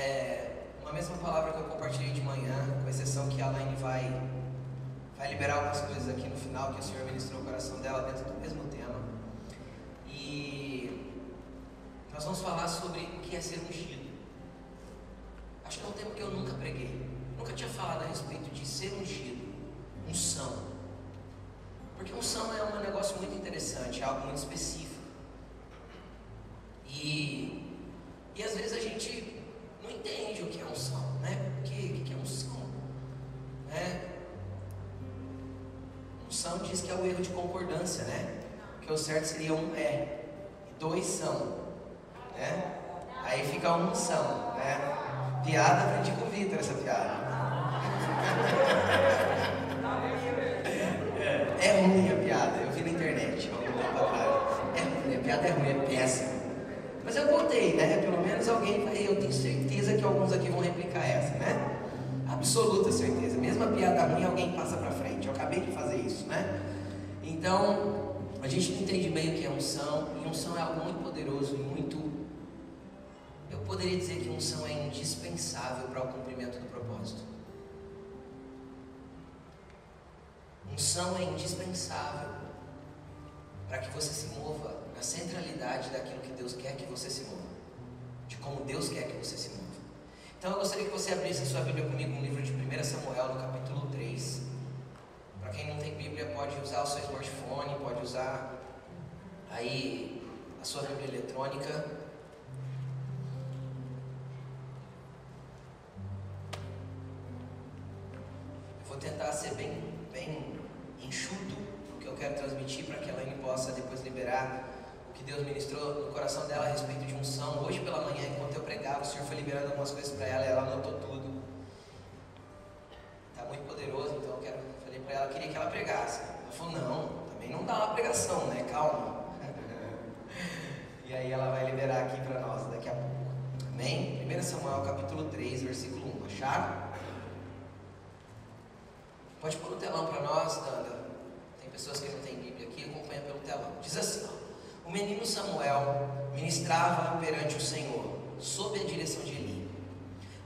É, uma mesma palavra que eu compartilhei de manhã, com exceção que a Alaine vai, vai liberar algumas coisas aqui no final, que o Senhor ministrou o coração dela dentro do mesmo tema. E nós vamos falar sobre o que é ser ungido. Acho que é um tema que eu nunca preguei. Nunca tinha falado a respeito de ser ungido, unção. Porque unção é um negócio muito interessante, é algo muito específico. E, e às vezes a gente não entende o que é unção, né? O que, o que é unção? Né? Unção diz que é o erro de concordância, né? Que o certo seria um é e dois são, né? Aí fica um unção, né? Piada, aprendi com o Vitor essa piada. É, ruim a piada, eu vi na internet. É ruim, a piada é ruim, é péssima. Mas eu botei, né? Pelo menos alguém vai, eu tenho certeza que alguns aqui vão replicar essa, né? Absoluta certeza. Mesmo a piada ruim, alguém passa pra frente. Eu acabei de fazer isso, né? Então, a gente não entende bem o que é unção, e unção é algo muito poderoso e muito. Eu poderia dizer que unção é indispensável para o cumprimento do propósito. Unção é indispensável para que você se mova na centralidade daquilo que Deus quer que você se mova, de como Deus quer que você se mova. Então eu gostaria que você abrisse a sua Bíblia comigo no livro de 1 Samuel, no capítulo 3. Para quem não tem Bíblia, pode usar o seu smartphone, pode usar aí a sua Bíblia eletrônica. Vou tentar ser bem, bem enxuto o que eu quero transmitir para que a Elaine possa depois liberar o que Deus ministrou no coração dela a respeito de unção. Hoje pela manhã, enquanto eu pregava, o Senhor foi liberando algumas coisas para ela e ela anotou tudo. Está muito poderoso, então eu quero, falei para ela, eu queria que ela pregasse. Ela falou, não, também não dá uma pregação, né? Calma. e aí ela vai liberar aqui para nós daqui a pouco. Amém? 1 Samuel capítulo 3, versículo 1. Acharam? Pode pôr o telão para nós, Danda. Tem pessoas que não têm Bíblia aqui, acompanha pelo telão. Diz assim: ó, O menino Samuel ministrava perante o Senhor, sob a direção de Eli.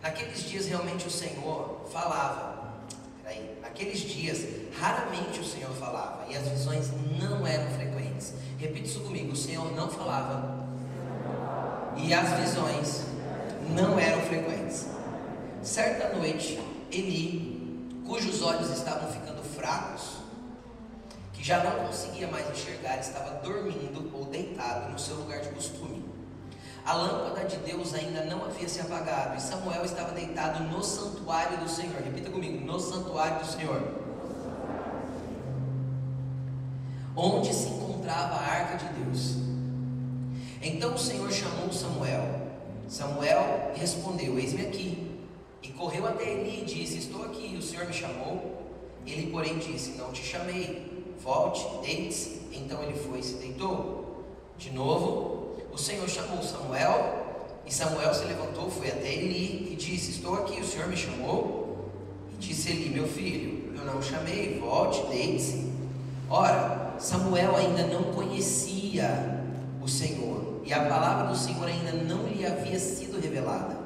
Naqueles dias, realmente o Senhor falava. Peraí, naqueles dias, raramente o Senhor falava e as visões não eram frequentes. Repita isso comigo: o Senhor não falava e as visões não eram frequentes. Certa noite, Eli cujos olhos estavam ficando fracos, já não conseguia mais enxergar, estava dormindo ou deitado no seu lugar de costume. A lâmpada de Deus ainda não havia se apagado e Samuel estava deitado no santuário do Senhor. Repita comigo: no santuário do Senhor. Onde se encontrava a arca de Deus. Então o Senhor chamou Samuel. Samuel respondeu: Eis-me aqui. E correu até Eli e disse: Estou aqui, o Senhor me chamou. Ele, porém, disse: Não te chamei. Volte, deite-se. Então ele foi e se deitou. De novo, o Senhor chamou Samuel. E Samuel se levantou, foi até Eli e disse: Estou aqui, o Senhor me chamou. E disse Eli: Meu filho, eu não chamei. Volte, deite-se. Ora, Samuel ainda não conhecia o Senhor. E a palavra do Senhor ainda não lhe havia sido revelada.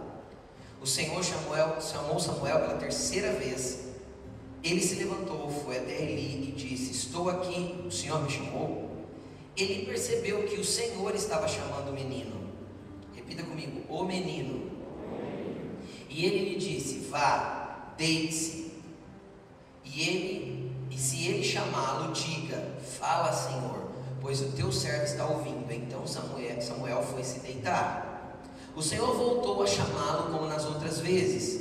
O Senhor chamou Samuel pela terceira vez. Ele se levantou, foi até Eli e disse: Estou aqui, o Senhor me chamou. Ele percebeu que o Senhor estava chamando o menino. Repita comigo: O menino. E ele lhe disse: Vá, deite-se. E ele, e se ele chamá-lo, diga: Fala, Senhor, pois o teu servo está ouvindo. Então Samuel, Samuel foi se deitar. O Senhor voltou a chamá-lo como nas outras vezes.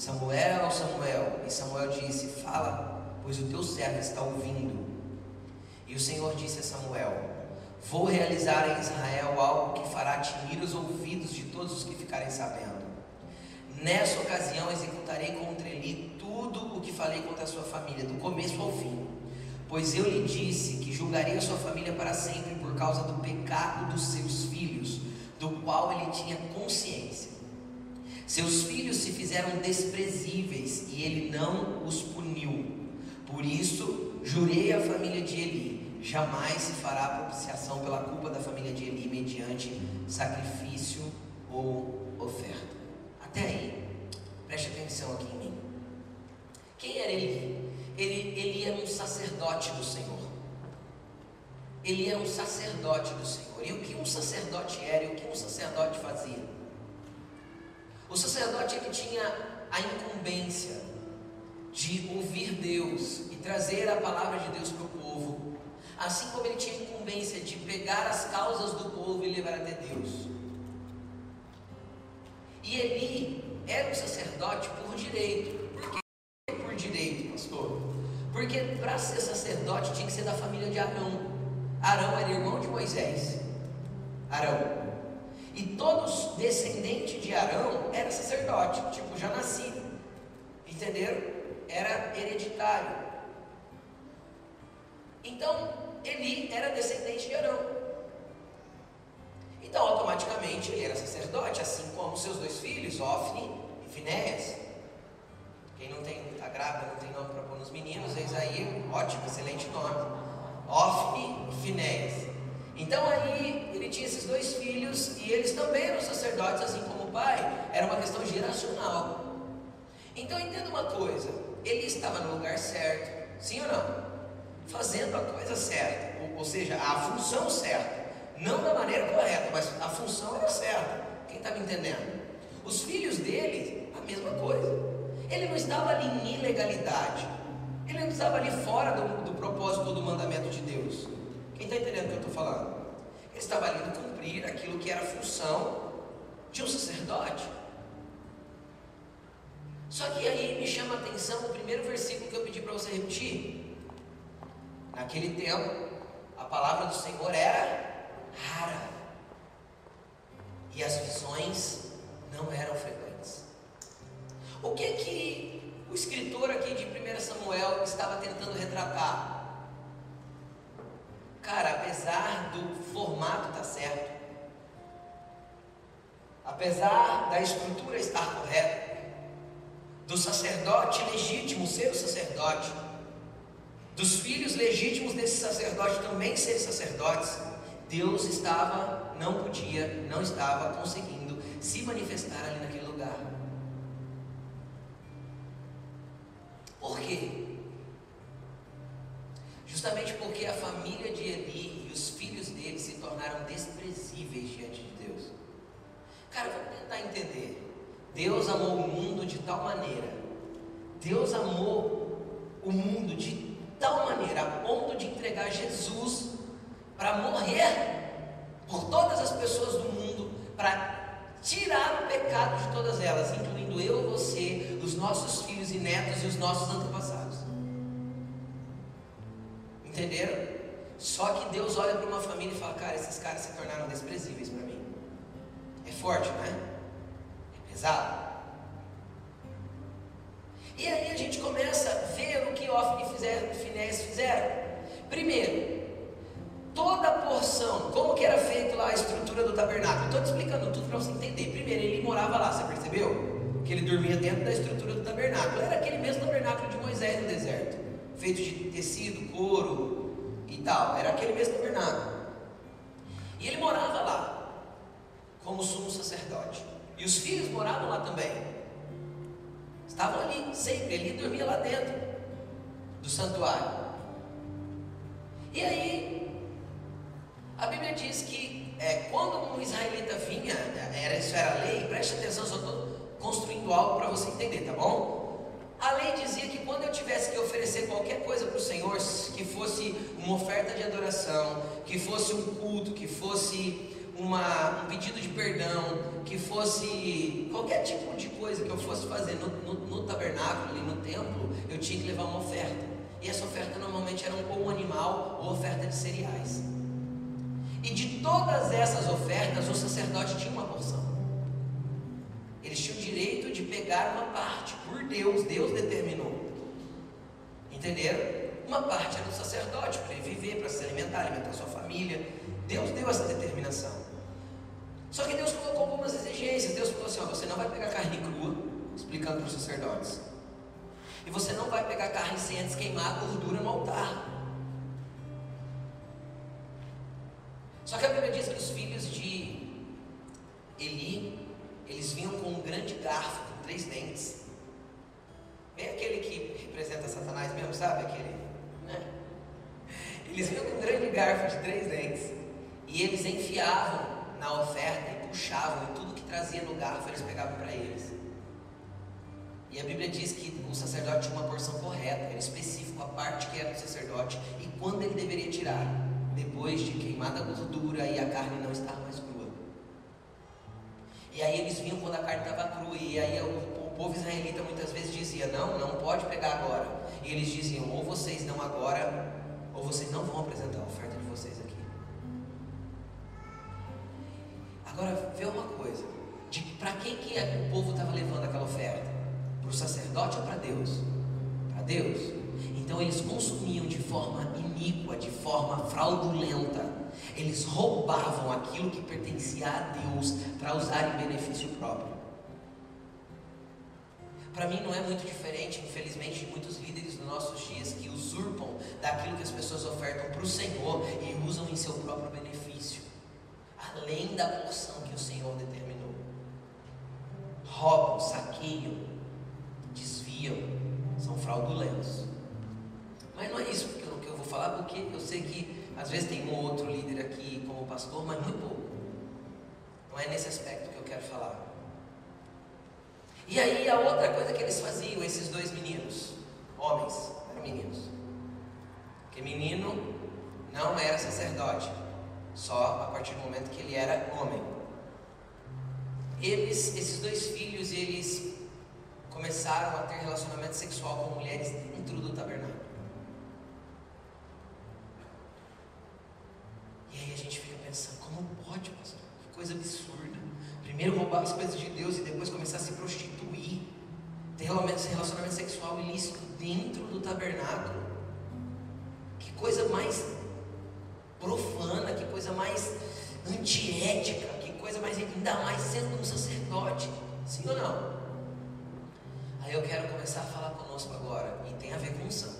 Samuel, Samuel. E Samuel disse: Fala, pois o teu servo está ouvindo. E o Senhor disse a Samuel: Vou realizar em Israel algo que fará tinir os ouvidos de todos os que ficarem sabendo. Nessa ocasião executarei contra ele tudo o que falei contra a sua família, do começo ao fim. Pois eu lhe disse que julgaria a sua família para sempre por causa do pecado dos seus filhos do qual ele tinha consciência. Seus filhos se fizeram desprezíveis e ele não os puniu. Por isso, jurei à família de Eli: jamais se fará propiciação pela culpa da família de Eli mediante sacrifício ou oferta. Até aí, preste atenção aqui em mim. Quem era Eli? Ele, ele era um sacerdote do Senhor. Ele era um sacerdote do Senhor. E o que um sacerdote era e o que um sacerdote fazia? O sacerdote ele tinha a incumbência de ouvir Deus e trazer a palavra de Deus para o povo, assim como ele tinha a incumbência de pegar as causas do povo e levar até Deus. E Eli era um sacerdote por direito. Por que por direito, pastor? Porque para ser sacerdote tinha que ser da família de Arão. Arão era irmão de Moisés. Arão. E todos descendentes de Arão era sacerdote, tipo, já nascido. Entenderam? Era hereditário. Então, Eli era descendente de Arão. Então, automaticamente, ele era sacerdote, assim como seus dois filhos, Ofni e Finéias. Quem não tem, está grávida, não tem nome para pôr nos meninos, eis aí, ótimo, excelente nome. Ofni e Finéias. Então aí ele tinha esses dois filhos e eles também eram sacerdotes, assim como o pai. Era uma questão geracional. Então entenda uma coisa: ele estava no lugar certo, sim ou não? Fazendo a coisa certa, ou, ou seja, a função certa. Não da maneira correta, mas a função era certa. Quem está me entendendo? Os filhos dele, a mesma coisa. Ele não estava ali em ilegalidade. Ele não estava ali fora do, do propósito do mandamento de Deus. Quem está entendendo o que eu estou falando? Ele estava ali cumprir aquilo que era a função de um sacerdote. Só que aí me chama a atenção o primeiro versículo que eu pedi para você repetir. Naquele tempo, a palavra do Senhor era rara. E as visões não eram frequentes. O que que o escritor aqui de 1 Samuel estava tentando retratar? Cara, apesar do formato estar tá certo, apesar da estrutura estar correta, do sacerdote legítimo ser o sacerdote, dos filhos legítimos desse sacerdote também serem sacerdotes, Deus estava, não podia, não estava conseguindo se manifestar ali naquele lugar. Por quê? Justamente porque a família de Eli e os filhos dele se tornaram desprezíveis diante de Deus. Cara, vamos tentar entender. Deus amou o mundo de tal maneira, Deus amou o mundo de tal maneira, a ponto de entregar Jesus para morrer por todas as pessoas do mundo, para tirar o pecado de todas elas, incluindo eu, você, os nossos filhos e netos e os nossos antepassados. Entenderam? Só que Deus olha para uma família e fala: Cara, esses caras se tornaram desprezíveis para mim. É forte, não é? É pesado. E aí a gente começa a ver o que Ofni e Finés fizeram. Primeiro, toda a porção, como que era feito lá a estrutura do tabernáculo. Estou te explicando tudo para você entender. Primeiro, ele morava lá, você percebeu? que ele dormia dentro da estrutura do tabernáculo. Era aquele mesmo tabernáculo de Moisés no deserto, feito de tecido, couro e tal. Era aquele mesmo tabernáculo. E ele morava lá, como sumo sacerdote. E os filhos moravam lá também. Estavam ali, sempre. Ele dormia lá dentro do santuário. E aí, a Bíblia diz que é, quando um israelita vinha, era, isso era lei, preste atenção, só estou construindo algo para você entender, tá bom? A lei dizia que quando eu tivesse que oferecer qualquer coisa para o Senhor, que fosse uma oferta de adoração, que fosse um culto, que fosse uma, um pedido de perdão, que fosse qualquer tipo de coisa que eu fosse fazer no, no, no tabernáculo, ali no templo, eu tinha que levar uma oferta. E essa oferta normalmente era um, ou um animal ou oferta de cereais. E de todas essas ofertas, o sacerdote tinha uma porção. Eles tinham direito de pegar uma parte, por Deus, Deus determinou. Entenderam? Uma parte era do sacerdote, para ele viver, para se alimentar, alimentar sua família. Deus deu essa determinação. Só que Deus colocou algumas exigências. Deus falou assim: ó, você não vai pegar carne crua, explicando para os sacerdotes. E você não vai pegar carne sem antes queimar a gordura no altar. Só que a Bíblia diz que os filhos de Eli eles vinham com um grande garfo com três dentes. Bem aquele que representa Satanás mesmo, sabe? Aquele, né? Eles vinham com um grande garfo de três dentes. E eles enfiavam na oferta e puxavam, e tudo que trazia no garfo eles pegavam para eles. E a Bíblia diz que o sacerdote tinha uma porção correta, era específico a parte que era do sacerdote e quando ele deveria tirar, depois de queimada a gordura e a carne não estava mais. E aí eles vinham quando a carne estava crua, e aí o, o povo israelita muitas vezes dizia: Não, não pode pegar agora. E eles diziam: Ou vocês não agora, ou vocês não vão apresentar a oferta de vocês aqui. Agora, vê uma coisa: de para quem que o povo estava levando aquela oferta? Para o sacerdote ou para Deus? Para Deus. Então eles consumiam de forma iníqua, de forma fraudulenta. Eles roubavam aquilo que pertencia a Deus para usar em benefício próprio. Para mim não é muito diferente, infelizmente, de muitos líderes dos nossos dias que usurpam daquilo que as pessoas ofertam para o Senhor e usam em seu próprio benefício, além da porção que o Senhor determinou. Roubam, saqueiam, desviam, são fraudulentos. Mas não é isso que eu, que eu vou falar, porque eu sei que às vezes tem um ou outro líder aqui como pastor, mas muito pouco. Não é nesse aspecto que eu quero falar. E aí a outra coisa que eles faziam, esses dois meninos, homens, eram meninos. Porque menino não era sacerdote, só a partir do momento que ele era homem. Eles, esses dois filhos, eles começaram a ter relacionamento sexual com mulheres dentro do tabernáculo. E aí a gente fica pensando, como pode, pastor? Que coisa absurda. Primeiro roubar as coisas de Deus e depois começar a se prostituir. Ter relacionamento sexual ilícito dentro do tabernáculo. Que coisa mais profana, que coisa mais antiética, que coisa mais, ainda mais sendo um sacerdote. Sim ou não? Aí eu quero começar a falar conosco agora, e tem a ver com unção.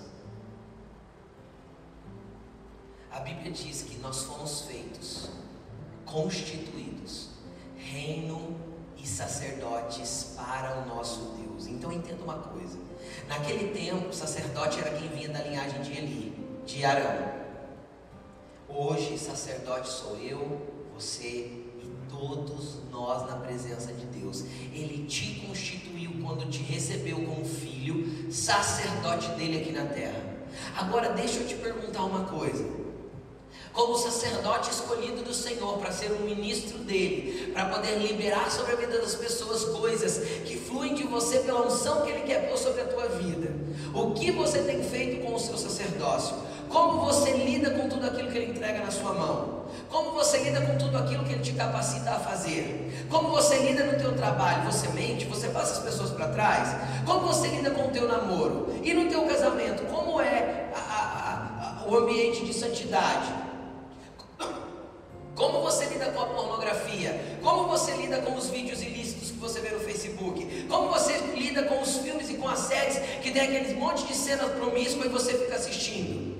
A Bíblia diz que nós fomos feitos, constituídos, reino e sacerdotes para o nosso Deus. Então entenda uma coisa: naquele tempo, o sacerdote era quem vinha da linhagem de Eli, de Arão. Hoje, sacerdote sou eu, você todos nós na presença de Deus. Ele te constituiu quando te recebeu como filho, sacerdote dele aqui na terra. Agora deixa eu te perguntar uma coisa. Como sacerdote escolhido do Senhor para ser um ministro dele, para poder liberar sobre a vida das pessoas coisas que fluem de você pela unção que ele quer pôr sobre a tua vida. O que você tem feito com o seu sacerdócio? Como você lida com tudo aquilo que ele entrega na sua mão? Como você lida com tudo aquilo que Ele te capacita a fazer? Como você lida no teu trabalho? Você mente? Você passa as pessoas para trás? Como você lida com o teu namoro? E no teu casamento? Como é a, a, a, o ambiente de santidade? Como você lida com a pornografia? Como você lida com os vídeos ilícitos que você vê no Facebook? Como você lida com os filmes e com as séries que tem aqueles monte de cenas promíscuas e você fica assistindo?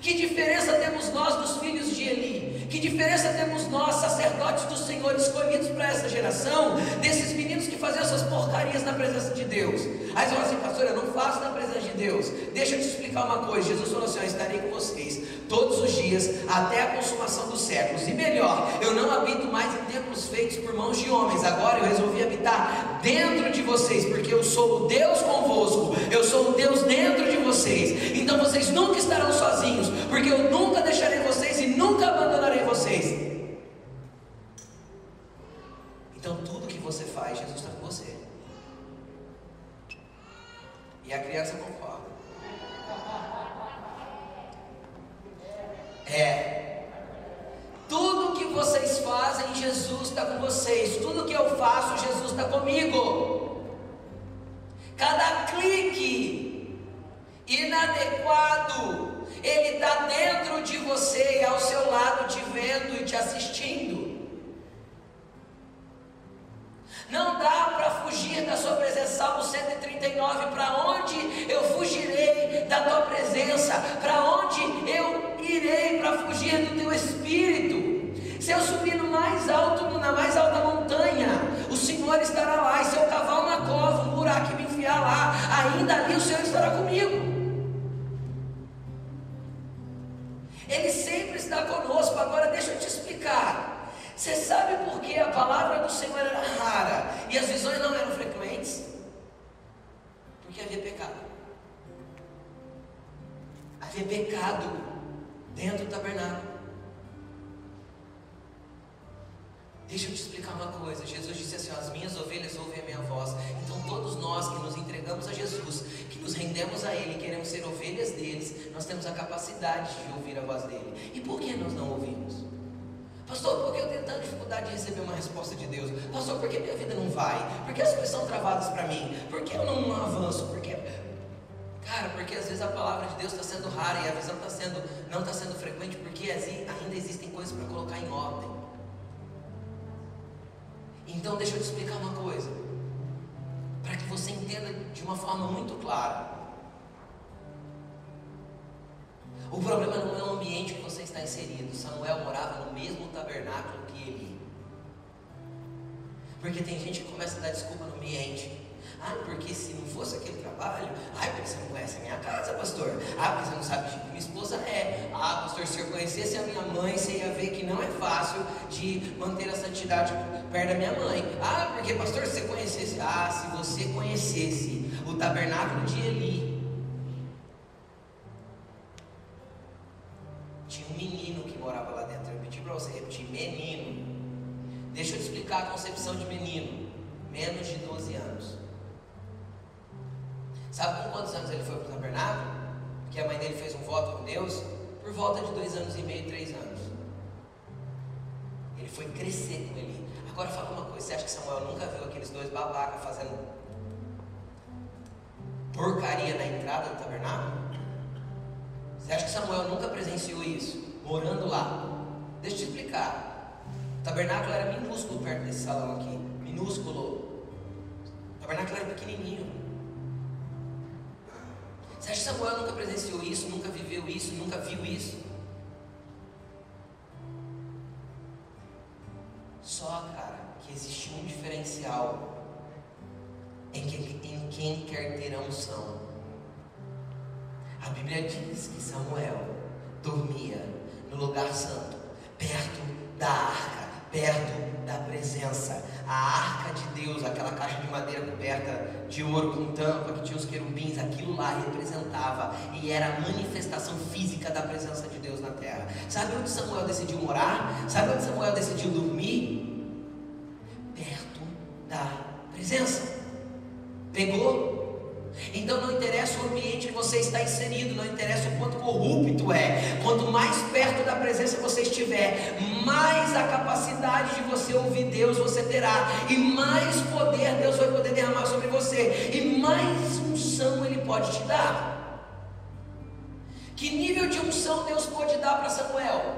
Que diferença temos nós dos filhos de Eli? Que diferença temos nós, sacerdotes do Senhor, escolhidos para essa geração, desses meninos que faziam essas porcarias na presença de Deus? Aí você fala assim, pastor, eu não faço na presença de Deus. Deixa eu te explicar uma coisa: Jesus falou assim: Eu estarei com vocês todos os dias, até a consumação dos séculos. E melhor, eu não habito mais em templos feitos por mãos de homens, agora eu resolvi habitar dentro de vocês, porque eu sou o Deus convosco, eu sou o Deus dentro de vocês. Então vocês nunca estarão sozinhos, porque eu nunca deixarei vocês e nunca abandonarei vocês. Então tudo que você faz, Jesus está com você. E a criança concorda. É. Tudo que vocês fazem, Jesus está com vocês. Tudo que eu faço, Jesus está comigo. Cada clique inadequado, Ele está dentro de você e ao seu lado, te vendo e te assistindo. Não dá para fugir da sua presença. Salmo 139: Para onde eu fugirei da tua presença? Para onde eu irei para fugir do teu espírito? Se eu subir no mais alto, na mais alta montanha, o Senhor estará lá. E se eu cavar uma cova, um buraco e me enfiar lá, ainda ali o Senhor estará comigo. Ele sempre está conosco. Agora deixa eu te explicar. Você sabe por que a palavra do Senhor era rara e as visões não eram frequentes? Porque havia pecado. Havia pecado dentro do tabernáculo. Deixa eu te explicar uma coisa. Jesus disse assim: As minhas ovelhas ouvem a minha voz. Então, todos nós que nos entregamos a Jesus, que nos rendemos a Ele, queremos ser ovelhas deles, nós temos a capacidade de ouvir a voz dele. E por que nós não ouvimos? Pastor, por que eu tenho tanta dificuldade de receber uma resposta de Deus? Pastor, por que minha vida não vai? Por que as coisas são travadas para mim? Por que eu não avanço? Por que... Cara, porque às vezes a palavra de Deus está sendo rara e a visão tá sendo, não está sendo frequente, porque ainda existem coisas para colocar em ordem. Então deixa eu te explicar uma coisa, para que você entenda de uma forma muito clara. O problema não é o ambiente que você está inserido. Samuel morava no mesmo tabernáculo que ele. Porque tem gente que começa a dar desculpa no ambiente. Ah, porque se não fosse aquele trabalho, ah, porque você não conhece a minha casa, pastor. Ah, porque você não sabe que minha esposa é. Ah, pastor, se eu conhecesse a minha mãe, você ia ver que não é fácil de manter a santidade perto da minha mãe. Ah, porque, pastor, se você conhecesse. Ah, se você conhecesse o tabernáculo de Eli. Tinha um menino que morava lá dentro. Eu pedi para você repetir: menino. Deixa eu te explicar a concepção de menino. Menos de 12 anos. Sabe com quantos anos ele foi para o tabernáculo? Porque a mãe dele fez um voto com Deus? Por volta de dois anos e meio, três anos. Ele foi crescer com ele. Agora fala uma coisa, você acha que Samuel nunca viu aqueles dois babacas fazendo porcaria na entrada do tabernáculo? Você acha que Samuel nunca presenciou isso? Morando lá. Deixa eu te explicar. O tabernáculo era minúsculo perto desse salão aqui. Minúsculo. O tabernáculo era pequenininho. Você acha que Samuel nunca presenciou isso, nunca viveu isso, nunca viu isso? Só, cara, que existe um diferencial em quem, em quem quer ter a unção. A Bíblia diz que Samuel dormia no lugar santo, perto da arca, perto da presença. A arca de Deus, aquela caixa de madeira coberta de ouro com tampa, que tinha os querubins, aquilo lá representava e era a manifestação física da presença de Deus na terra. Sabe onde Samuel decidiu morar? Sabe onde Samuel decidiu dormir? Perto da presença. Pegou? Então não interessa o ambiente que você está inserido, não interessa o quanto corrupto é. Quanto mais perto da presença você estiver, mais a capacidade de você ouvir Deus você terá, e mais poder Deus vai poder derramar sobre você, e mais unção Ele pode te dar. Que nível de unção Deus pode dar para Samuel?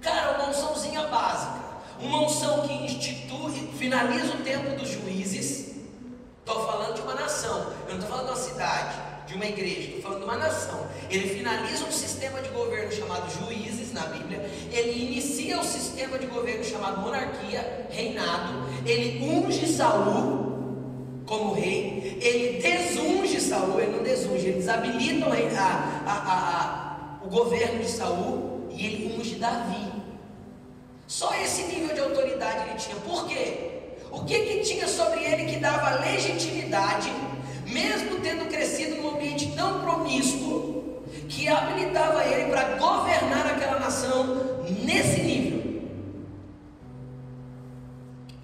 Cara, uma unçãozinha básica, uma unção que institui, finaliza o tempo dos juízes Estou falando de uma nação, eu não estou falando de uma cidade, de uma igreja, estou falando de uma nação. Ele finaliza um sistema de governo chamado juízes na Bíblia, ele inicia o um sistema de governo chamado monarquia, reinado, ele unge Saul como rei, ele desunge Saul, ele não desunge, ele desabilita o, rei, a, a, a, o governo de Saul e ele unge Davi. Só esse nível de autoridade ele tinha. Por quê? O que, que tinha sobre ele que dava legitimidade, mesmo tendo crescido num ambiente tão promíscuo, que habilitava ele para governar aquela nação nesse nível?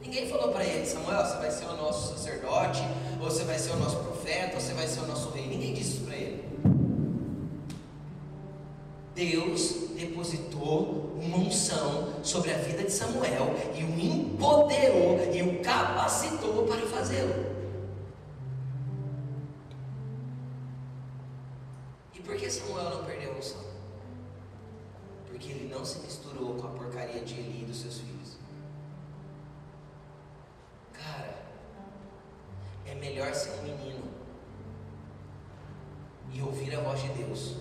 Ninguém falou para ele, Samuel, você vai ser o nosso sacerdote, ou você vai ser o nosso profeta, ou você vai ser o nosso rei. Ninguém disse isso para ele. Deus depositou uma unção sobre a vida de Samuel e o empoderou e o capacitou para fazê-lo. E por que Samuel não perdeu a unção? Porque ele não se misturou com a porcaria de Eli e dos seus filhos. Cara, é melhor ser um menino e ouvir a voz de Deus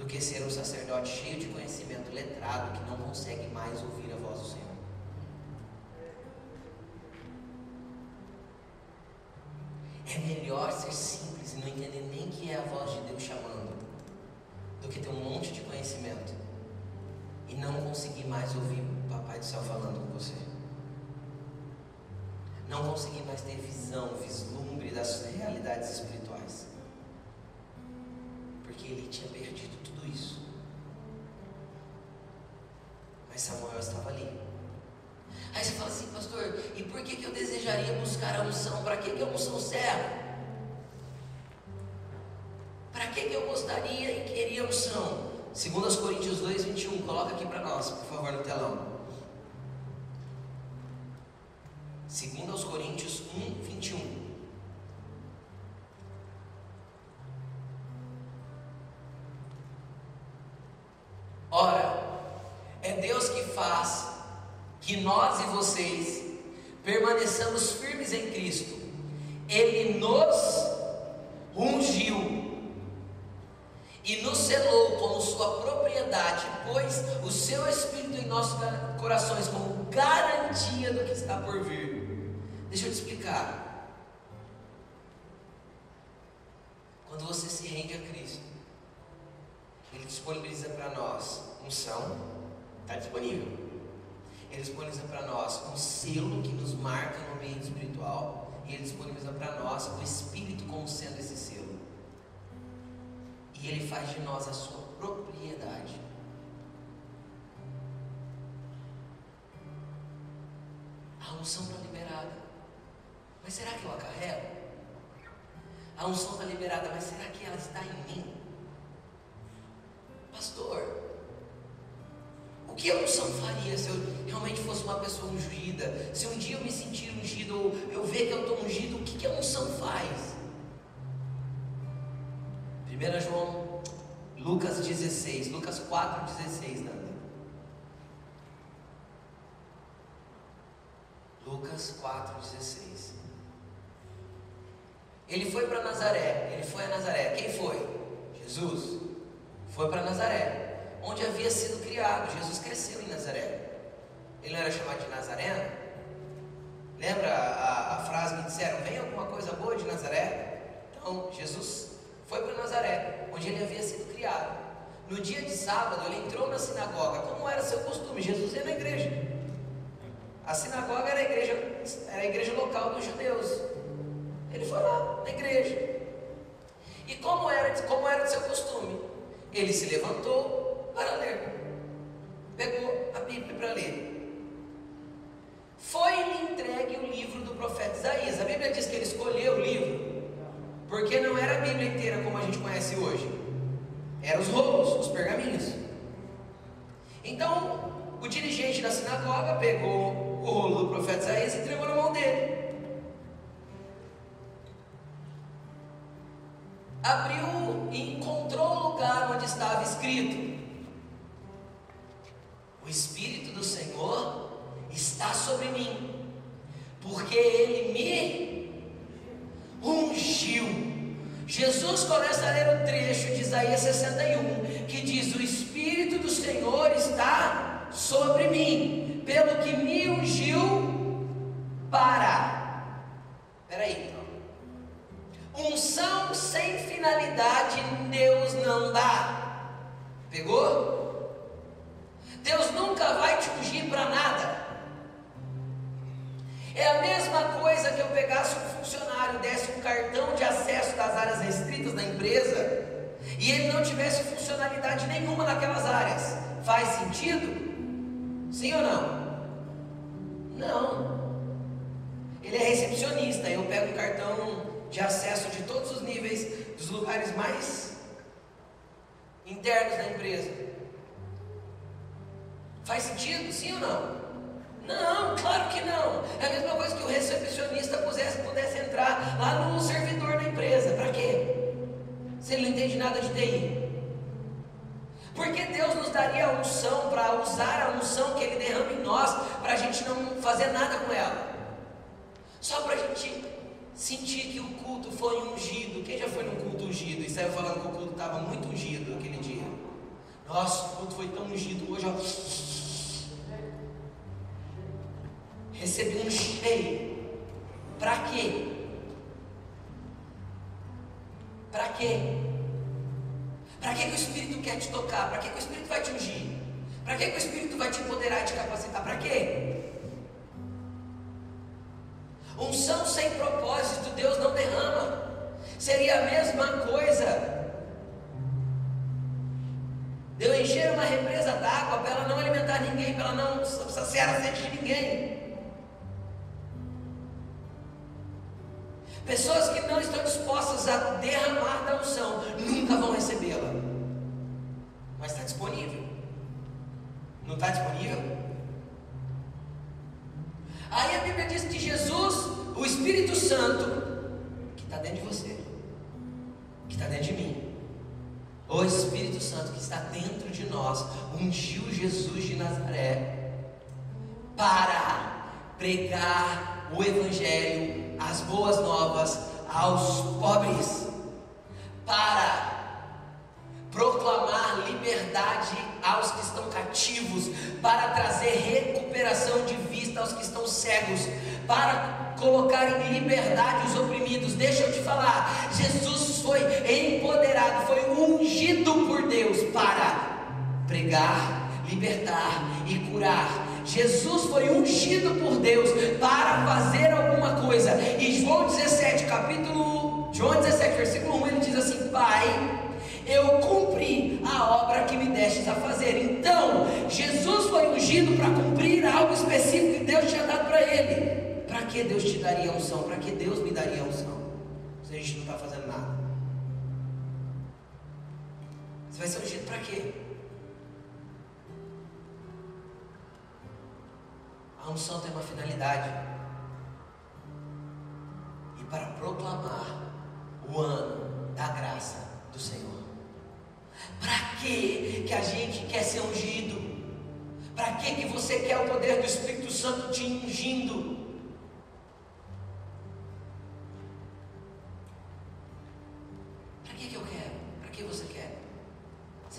do que ser um sacerdote cheio de que não consegue mais ouvir a voz do Senhor. É melhor ser simples e não entender nem que é a voz de Deus chamando, do que ter um monte de conhecimento e não conseguir mais ouvir o Papai do Céu falando com você. Não conseguir mais ter visão, vislumbre das realidades espirituais. Porque ele tinha perdido tudo isso. Samuel estava ali. Aí você fala assim, pastor, e por que, que eu desejaria buscar a unção? Para que, que a unção serve? Para que, que eu gostaria e queria unção? 2 Coríntios 2, 21, coloca aqui para nós, por favor, no telão. 2 Coríntios 1, 21. Que nós e vocês permaneçamos firmes em Cristo. Ele nos ungiu e nos selou como sua propriedade, pois o seu Espírito em nossos corações como garantia do que está por vir. Deixa eu te explicar. Quando você se rende a Cristo, Ele disponibiliza para nós unção, está disponível. Ele disponibiliza para nós um selo que nos marca no ambiente espiritual. E Ele disponibiliza para nós o Espírito como sendo esse selo. E Ele faz de nós a sua propriedade. A unção está liberada. Mas será que eu a carrego? A unção está liberada, mas será que ela está em mim? Que a unção faria se eu realmente fosse uma pessoa ungida? Se um dia eu me sentir ungido, ou eu ver que eu estou ungido, o que, que a unção faz? 1 João, Lucas 16, Lucas 4, 16, Nanda. Lucas 4, 16. Ele foi para Nazaré, ele foi a Nazaré. Quem foi? Jesus. Foi para Nazaré onde havia sido criado. Jesus cresceu em Nazaré. Ele não era chamado de Nazareno? Lembra a, a frase que disseram: Vem alguma coisa boa de Nazaré? Então, Jesus foi para Nazaré, onde ele havia sido criado. No dia de sábado, ele entrou na sinagoga, como era seu costume. Jesus ia na igreja. A sinagoga era a igreja, era a igreja local dos judeus. Ele foi lá na igreja. E como era, como era de seu costume, ele se levantou, para ler. Pegou a Bíblia para ler. Foi-lhe entregue o livro do profeta Isaías. A Bíblia diz que ele escolheu o livro, porque não era a Bíblia inteira como a gente conhece hoje. Eram os rolos, os pergaminhos. Então, o dirigente da sinagoga pegou o rolo do profeta Isaías e entregou na mão dele. Abriu e encontrou o lugar onde estava escrito: Senhor está sobre mim, porque Ele me ungiu. Jesus começa a ler o trecho de Isaías 61, que diz: O Espírito do Senhor está sobre mim, pelo que me ungiu para. Peraí, então. Unção sem finalidade Deus não dá. Pegou? Deus nunca vai te ungir para nada. É a mesma coisa que eu pegasse um funcionário, desse um cartão de acesso das áreas restritas da empresa e ele não tivesse funcionalidade nenhuma naquelas áreas. Faz sentido? Sim ou não? Não. Ele é recepcionista, eu pego um cartão de acesso de todos os níveis, dos lugares mais internos da empresa. Faz sentido? Sim ou não? Não, claro que não. É a mesma coisa que o recepcionista pudesse, pudesse entrar lá no servidor da empresa. Para quê? Se ele não entende nada de TI. Porque Deus nos daria a unção para usar a unção que Ele derrama em nós, para a gente não fazer nada com ela. Só para a gente sentir que o culto foi ungido. Quem já foi num culto ungido e saiu falando que o culto estava muito ungido aquele dia? Nossa, o culto foi tão ungido hoje, ó. Recebi um cheio. Para quê? Para quê? Para Para que, que o Espírito quer te tocar? Para que, que o Espírito vai te ungir? Para que, que o Espírito vai te empoderar e te capacitar? Para quê? Unção sem propósito, Deus não derrama. Seria a mesma coisa de eu encher uma represa d'água para ela não alimentar ninguém, para ela não saciar a sede de ninguém. Pessoas que não estão dispostas a derramar da unção nunca vão recebê-la. Mas está disponível. Não está disponível? Aí a Bíblia diz que Jesus, o Espírito Santo, que está dentro de você, que está dentro de mim, o Espírito Santo que está dentro de nós, ungiu Jesus de Nazaré para pregar o Evangelho, as boas novas aos pobres, para proclamar liberdade aos que estão cativos, para trazer recuperação de vista aos que estão cegos, para colocar em liberdade os oprimidos. Deixa eu te falar, Jesus foi empoderado, foi ungido por Deus para pregar, libertar e curar. Jesus foi ungido por Deus para fazer alguma coisa. E João 17, capítulo João 17, versículo 1, ele diz assim: Pai, eu cumpri a obra que me destes a fazer. Então, Jesus foi ungido para cumprir algo específico que Deus tinha dado para ele. Para que Deus te daria unção? Para que Deus me daria unção? Se a gente não está fazendo nada. Você vai ser ungido para quê? A unção tem uma finalidade. E para proclamar o ano da graça do Senhor. Para que que a gente quer ser ungido? Para que que você quer o poder do Espírito Santo te ungindo?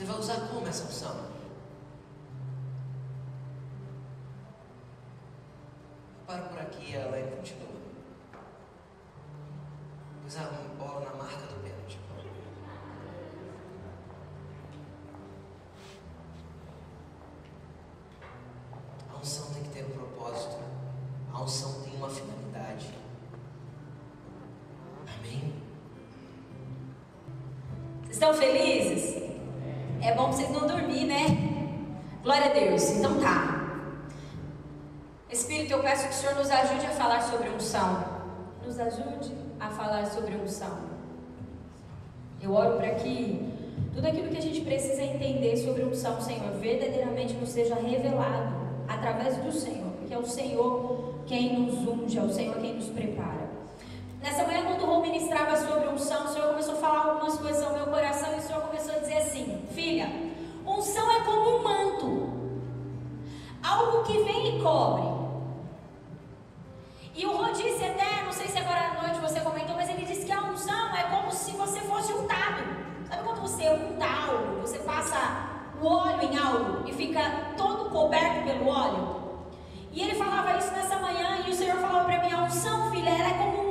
Você vai usar como essa unção? Eu paro por aqui, ela continua. Pus a bola na marca do pênalti. A unção tem que ter um propósito. A unção tem uma finalidade. Amém? Vocês estão felizes? É bom pra vocês não dormir, né? Glória a Deus. Então tá. Espírito, eu peço que o Senhor nos ajude a falar sobre unção. Nos ajude a falar sobre unção. Eu oro para que tudo aquilo que a gente precisa entender sobre unção, Senhor, verdadeiramente nos seja revelado através do Senhor, porque é o Senhor quem nos unge, é o Senhor quem nos prepara. Nessa manhã, quando o Rô ministrava sobre unção, o Senhor começou a falar algumas coisas ao meu coração algo que vem e cobre. E o Rô disse até, não sei se agora à noite você comentou, mas ele disse que a unção é como se você fosse untado. Sabe quando você unta algo, você passa o óleo em algo e fica todo coberto pelo óleo? E ele falava isso nessa manhã e o Senhor falou para mim: a unção, filha, ela é como um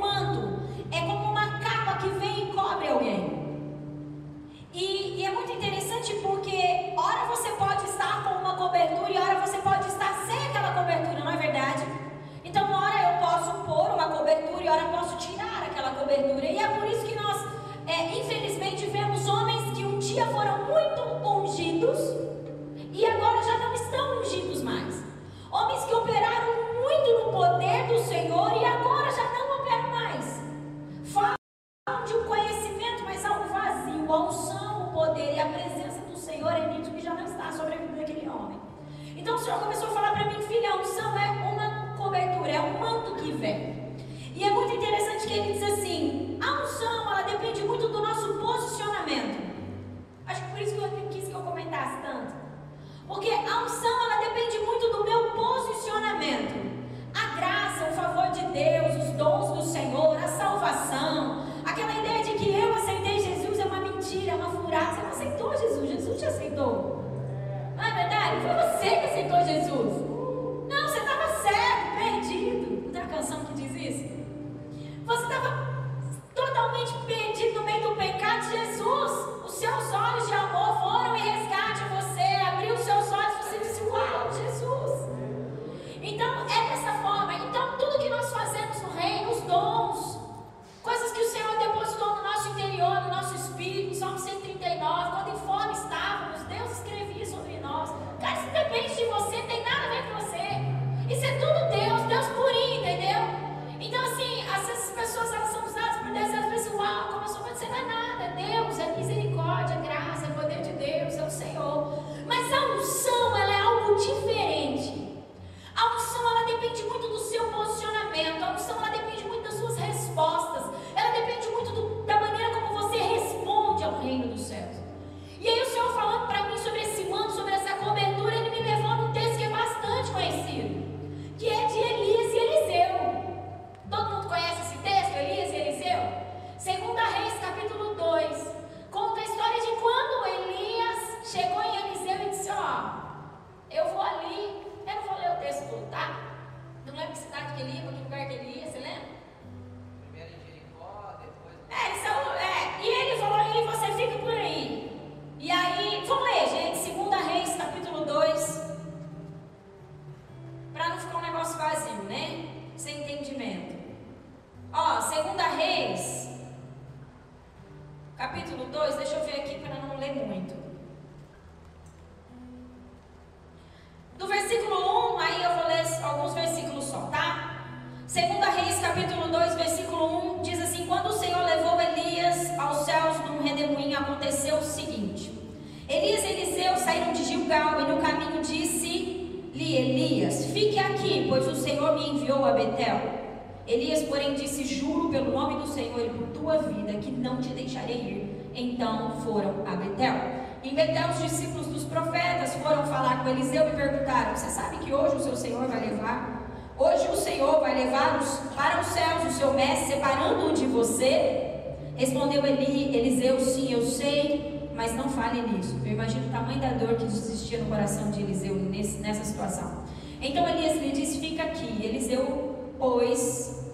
profetas foram falar com Eliseu e perguntaram: Você sabe que hoje o seu Senhor vai levar? Hoje o Senhor vai levar-os para os céus, o seu mestre, separando-o de você? Respondeu Eli, Eliseu: Sim, eu sei, mas não fale nisso. Eu imagino o tamanho da dor que existia no coração de Eliseu nesse, nessa situação. Então Elias lhe disse: Fica aqui. Eliseu, pois.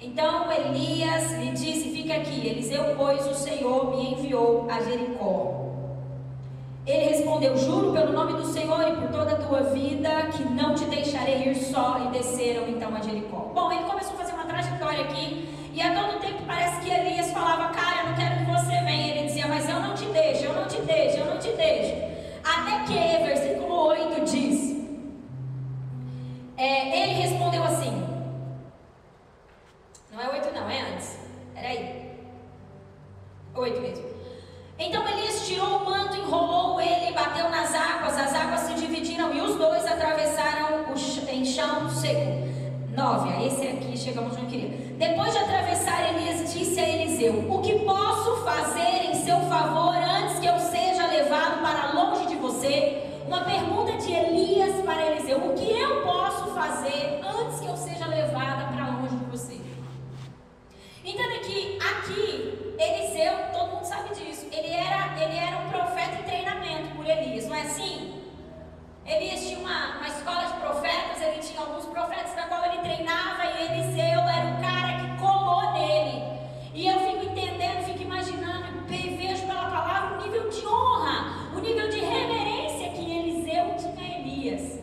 Então Elias lhe disse: Fica aqui. Eliseu, pois o Senhor me enviou a Jericó. Ele respondeu: Juro pelo nome do Senhor e por toda a tua vida que não te deixarei ir só. E desceram então a Jericó. Bom, ele começou a fazer uma trajetória aqui. E a todo tempo parece que Elias falava: Cara, eu não quero que você venha. Ele dizia: Mas eu não te deixo, eu não te deixo, eu não te deixo. Até que, versículo 8 diz: é, Ele respondeu assim. Não é 8, não, é antes. Peraí. 8 mesmo. Então Elias tirou o manto, enrolou ele, bateu nas águas, as águas se dividiram e os dois atravessaram o em chão seco. 9, esse aqui chegamos eu queria. Depois de atravessar, Elias disse a Eliseu: O que posso fazer em seu favor antes que eu seja levado para longe de você? Uma pergunta de Elias para Eliseu: O que eu posso fazer antes que eu seja levada Entenda que aqui, Eliseu, todo mundo sabe disso, ele era, ele era um profeta em treinamento por Elias, não é assim? Elias tinha uma, uma escola de profetas, ele tinha alguns profetas na qual ele treinava e Eliseu era o cara que colou nele. E eu fico entendendo, fico imaginando, vejo pela palavra o nível de honra, o nível de reverência que Eliseu tinha a Elias.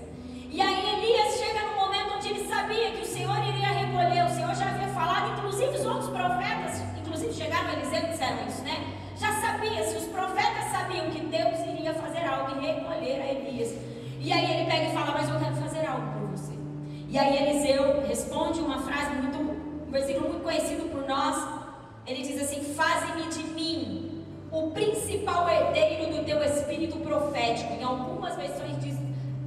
Responde uma frase muito, um versículo muito conhecido por nós. Ele diz assim: Faze-me de mim o principal herdeiro do teu espírito profético. Em algumas versões diz: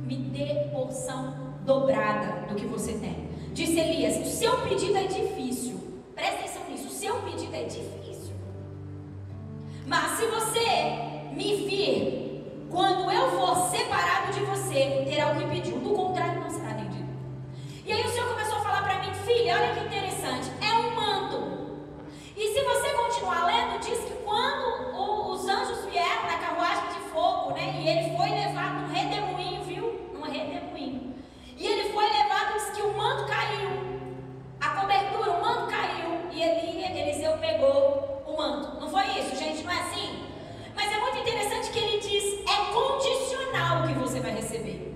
Me dê porção dobrada do que você tem. Disse Elias: O seu pedido é difícil. Presta atenção nisso. O seu pedido é difícil. Mas se você me vir, quando eu for separado de você, terá o que pediu. Do contrário, não será atendido. E aí o Senhor começou filha, olha que interessante, é um manto. E se você continuar lendo, diz que quando o, os anjos vieram na carruagem de fogo, né, e ele foi levado num redemoinho, viu? Num redemoinho. E ele foi levado, diz que o manto caiu. A cobertura, o manto caiu. E Elia, Eliseu pegou o manto. Não foi isso, gente? Não é assim? Mas é muito interessante que ele diz: é condicional o que você vai receber.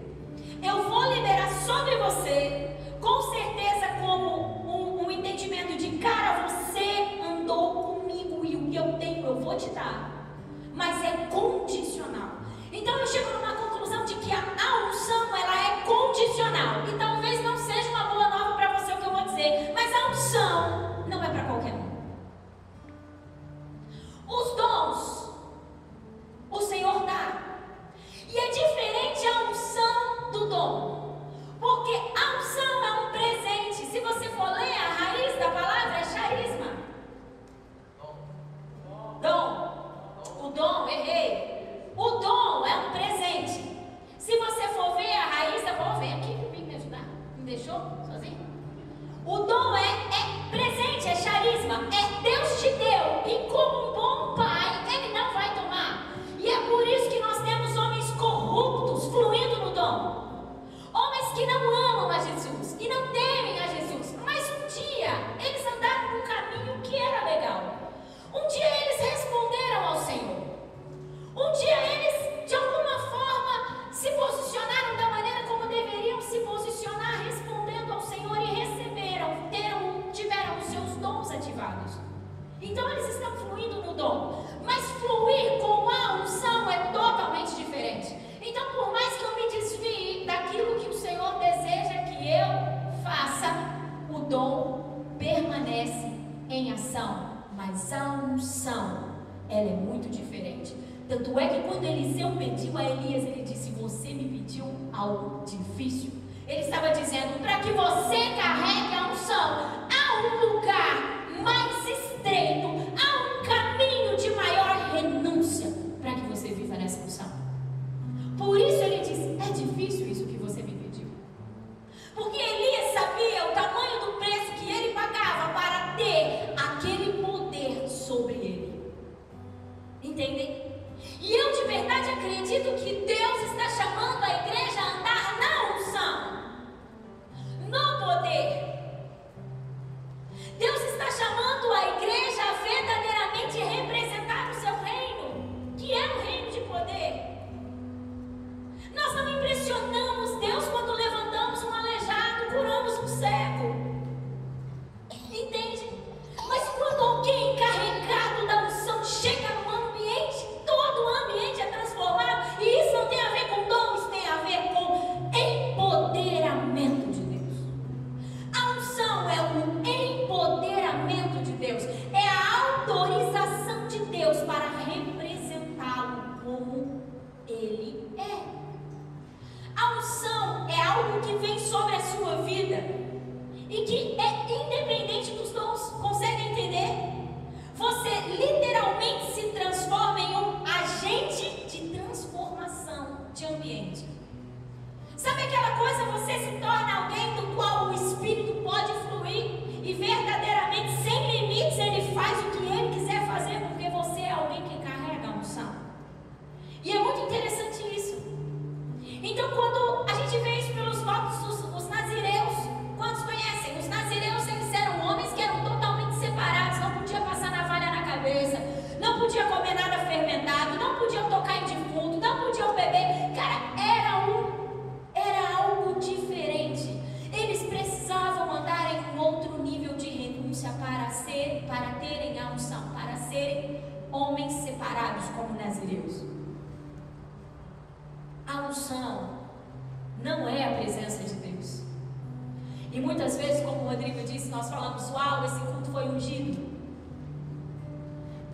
Eu vou liberar sobre você com certeza como um, um entendimento de cara, você andou comigo e o que eu tenho eu vou te dar, mas é condicional. Então eu chego numa conclusão de que a, a unção ela é condicional e talvez não seja uma boa nova para você o que eu vou dizer, mas a unção não é para qualquer um. Os dons o Senhor dá. E é diferente a unção do dom. Porque a unção é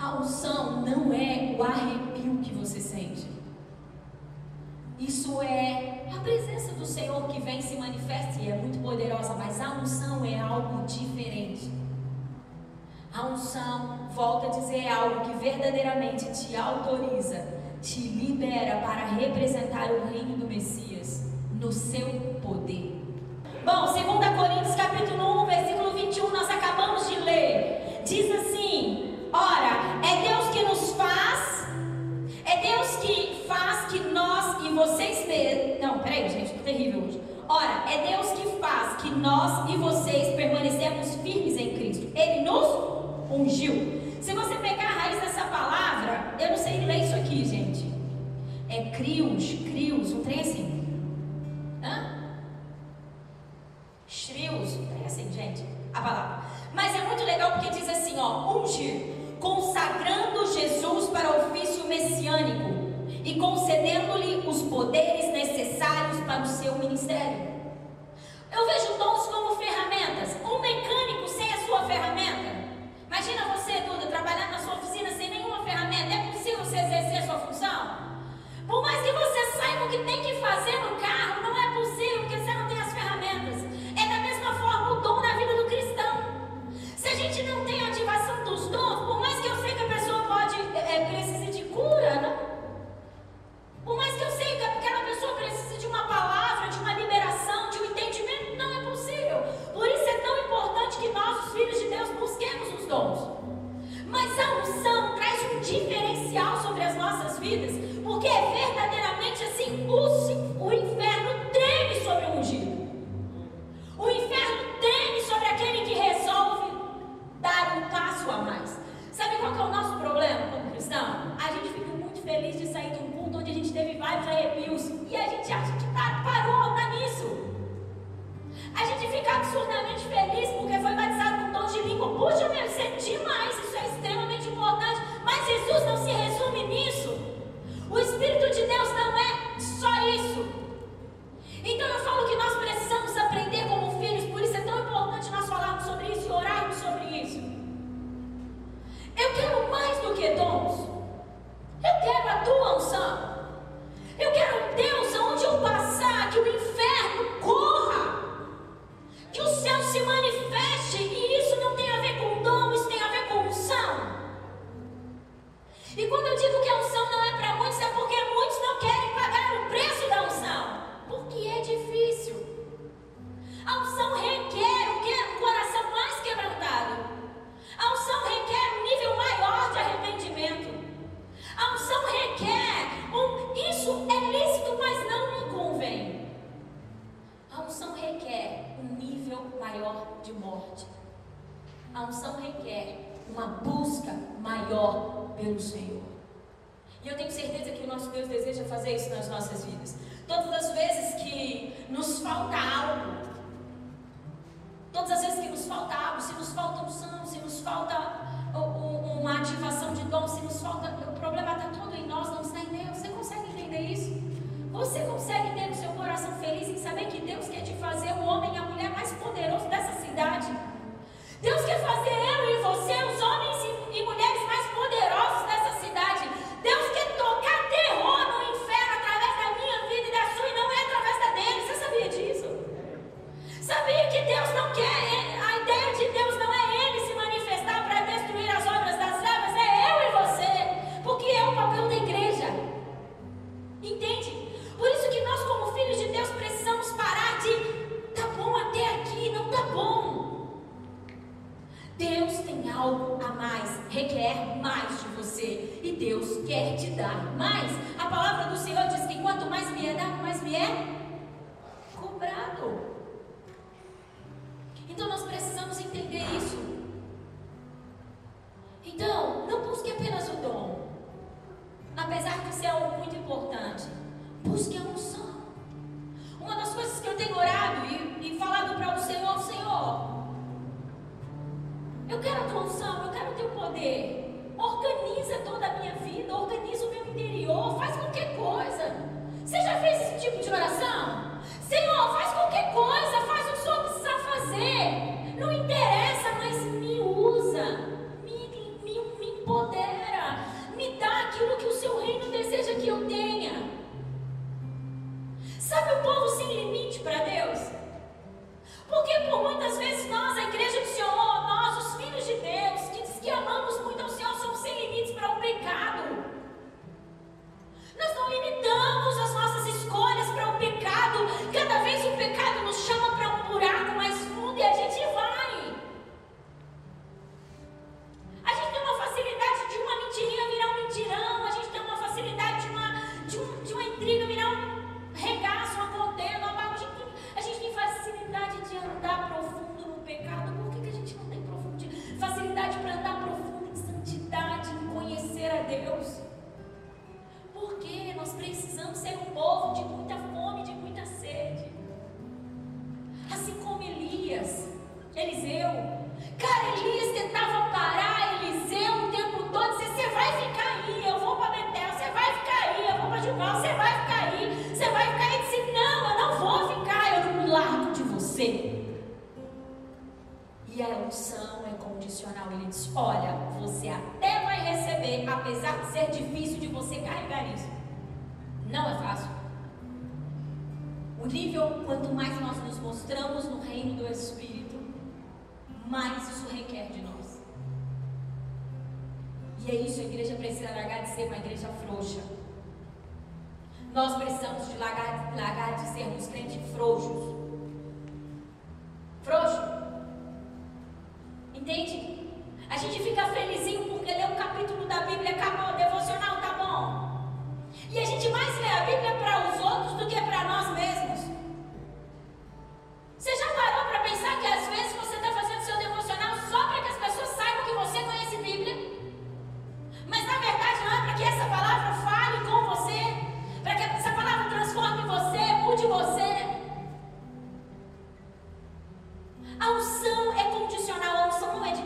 A unção não é o arrepio que você sente. Isso é a presença do Senhor que vem se manifesta e é muito poderosa, mas a unção é algo diferente. A unção, volta a dizer, é algo que verdadeiramente te autoriza, te libera para representar o reino do Messias no seu poder. Bom, 2 Coríntios capítulo 1, versículo 21, nós que nós e vocês permanecemos firmes em Cristo. Ele nos ungiu. nossas vidas, porque é verdadeiramente assim o Senhor.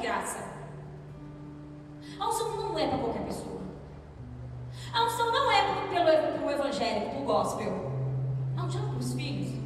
graça. A unção não é para qualquer pessoa. A unção não é para o evangélico, para o gospel. A unção é para os filhos.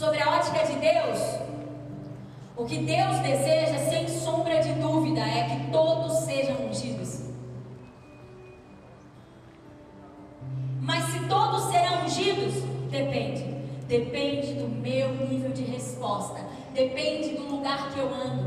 sobre a ótica de Deus, o que Deus deseja, sem sombra de dúvida, é que todos sejam ungidos. Mas se todos serão ungidos, depende. Depende do meu nível de resposta. Depende do lugar que eu ando